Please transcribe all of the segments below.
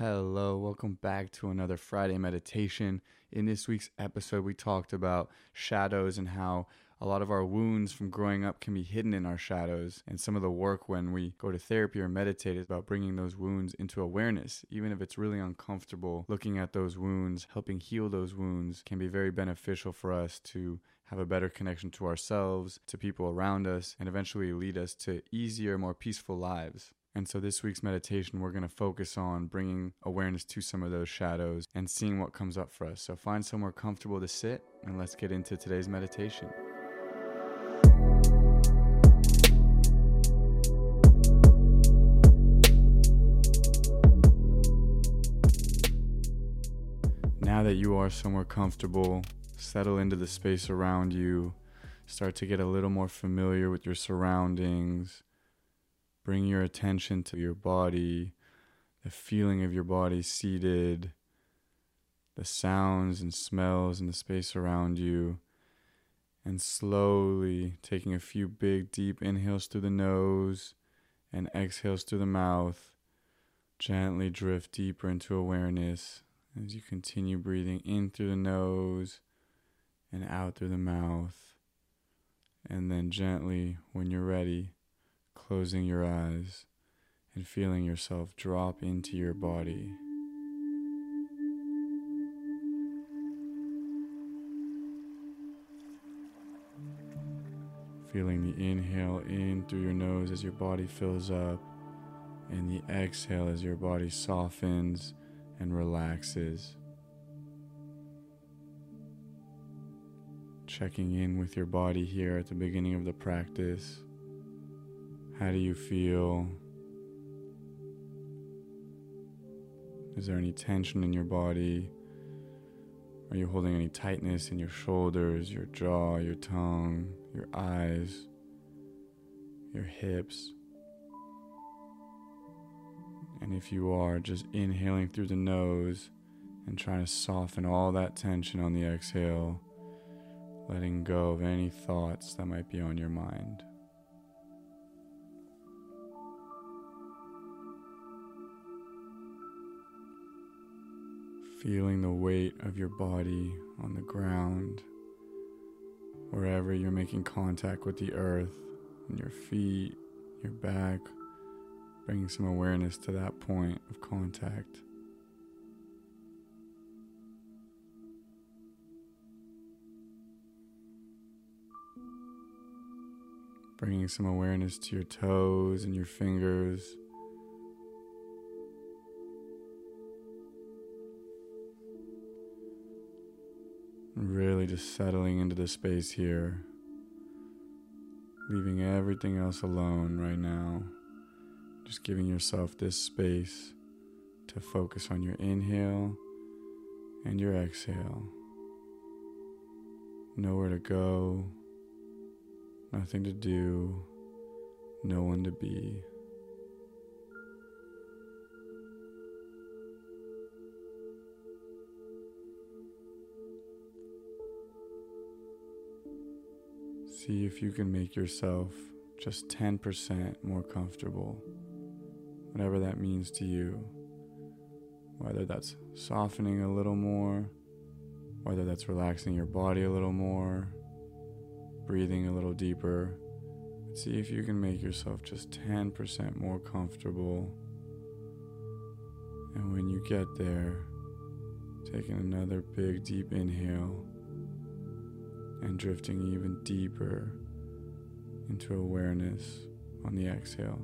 Hello, welcome back to another Friday meditation. In this week's episode, we talked about shadows and how a lot of our wounds from growing up can be hidden in our shadows. And some of the work when we go to therapy or meditate is about bringing those wounds into awareness. Even if it's really uncomfortable, looking at those wounds, helping heal those wounds can be very beneficial for us to have a better connection to ourselves, to people around us, and eventually lead us to easier, more peaceful lives. And so, this week's meditation, we're going to focus on bringing awareness to some of those shadows and seeing what comes up for us. So, find somewhere comfortable to sit, and let's get into today's meditation. Now that you are somewhere comfortable, settle into the space around you, start to get a little more familiar with your surroundings Bring your attention to your body, the feeling of your body seated, the sounds and smells in the space around you, and slowly taking a few big, deep inhales through the nose and exhales through the mouth. Gently drift deeper into awareness as you continue breathing in through the nose and out through the mouth. And then gently, when you're ready, closing your eyes and feeling yourself drop into your body. Feeling the inhale in through your nose as your body fills up, and the exhale as your body softens and relaxes. Checking in with your body here at the beginning of the practice. How do you feel? Is there any tension in your body? Are you holding any tightness in your shoulders, your jaw, your tongue, your eyes, your hips? And if you are, just inhaling through the nose and trying to soften all that tension on the exhale, letting go of any thoughts that might be on your mind. Feeling the weight of your body on the ground, wherever you're making contact with the earth, and your feet, your back, bringing some awareness to that point of contact. Bringing some awareness to your toes and your fingers. Really just settling into the space here, leaving everything else alone right now. Just giving yourself this space to focus on your inhale and your exhale. Nowhere to go, nothing to do, no one to be. See if you can make yourself just 10% more comfortable, whatever that means to you. Whether that's softening a little more, whether that's relaxing your body a little more, breathing a little deeper. See if you can make yourself just 10% more comfortable. And when you get there, taking another big deep inhale and drifting even deeper into awareness on the exhale.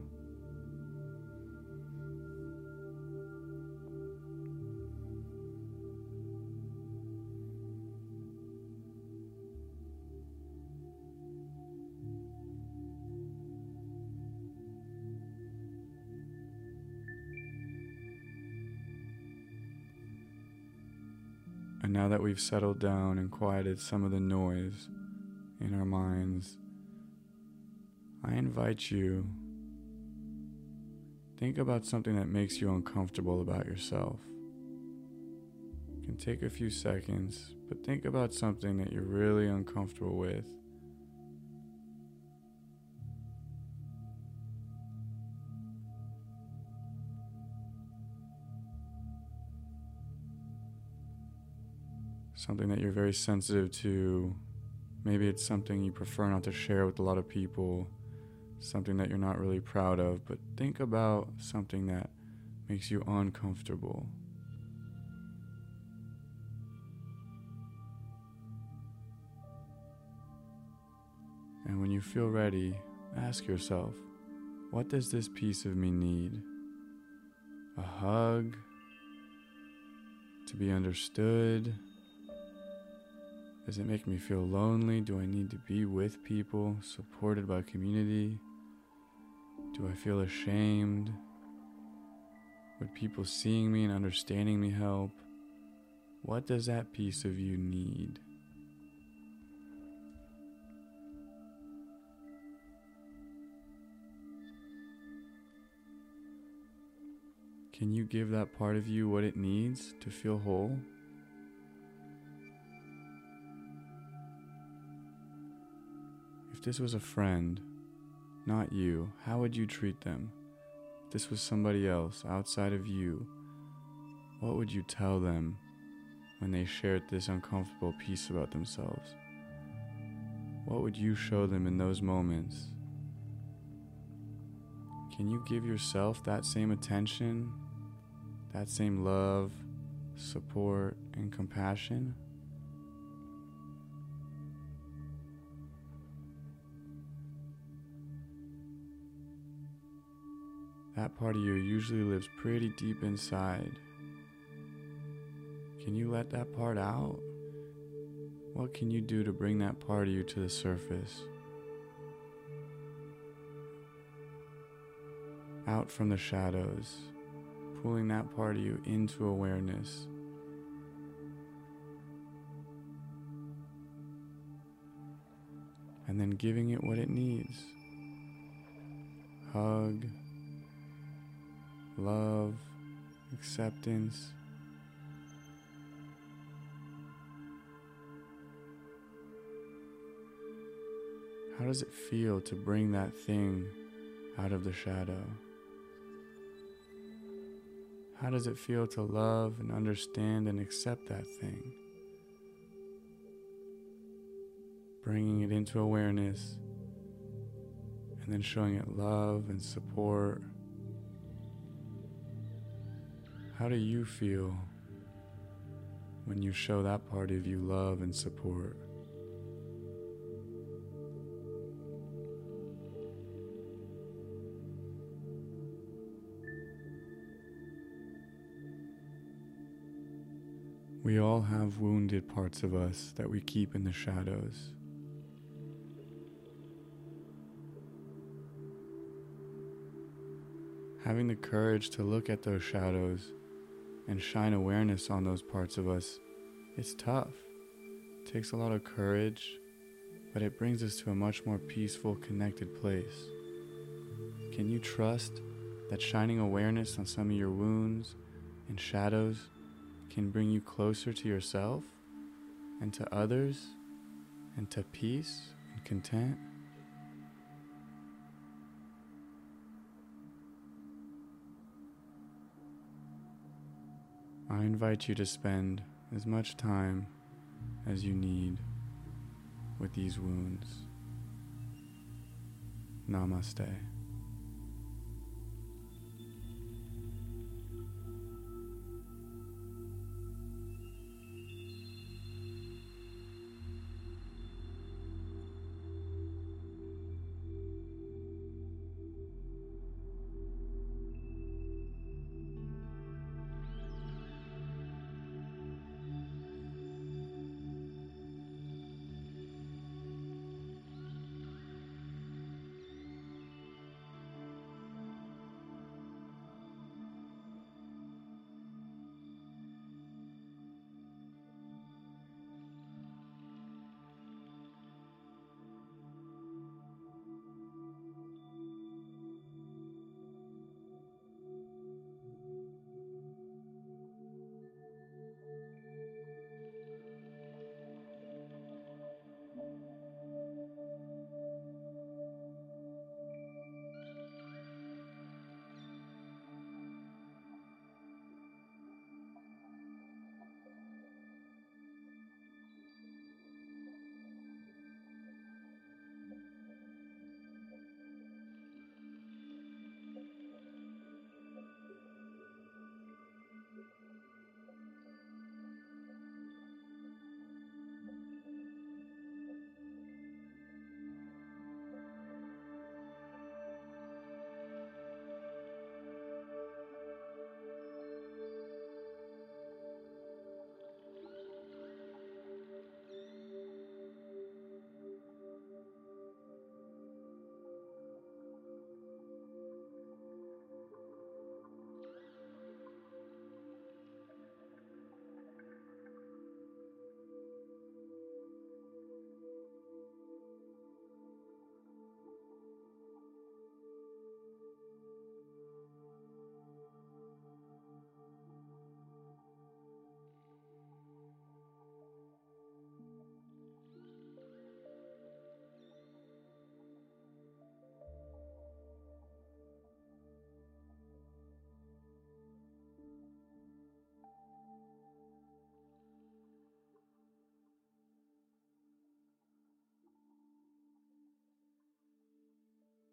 And now that we've settled down and quieted some of the noise in our minds, I invite you think about something that makes you uncomfortable about yourself. You can take a few seconds, but think about something that you're really uncomfortable with. Something that you're very sensitive to. Maybe it's something you prefer not to share with a lot of people, something that you're not really proud of, but think about something that makes you uncomfortable. And when you feel ready, ask yourself, what does this piece of me need? A hug? To be understood? Does it make me feel lonely? Do I need to be with people, supported by community? Do I feel ashamed? Would people seeing me and understanding me help? What does that piece of you need? Can you give that part of you what it needs to feel whole? If this was a friend, not you, how would you treat them? If this was somebody else outside of you, what would you tell them when they shared this uncomfortable piece about themselves? What would you show them in those moments? Can you give yourself that same attention, that same love, support, and compassion? That part of you usually lives pretty deep inside. Can you let that part out? What can you do to bring that part of you to the surface? Out from the shadows, pulling that part of you into awareness. And then giving it what it needs. Hug love, acceptance. How does it feel to bring that thing out of the shadow? How does it feel to love and understand and accept that thing? Bringing it into awareness and then showing it love and support how do you feel when you show that part of you love and support? We all have wounded parts of us that we keep in the shadows. Having the courage to look at those shadows and shine awareness on those parts of us, it's tough. It takes a lot of courage, but it brings us to a much more peaceful, connected place. Can you trust that shining awareness on some of your wounds and shadows can bring you closer to yourself and to others and to peace and content? I invite you to spend as much time as you need with these wounds. Namaste.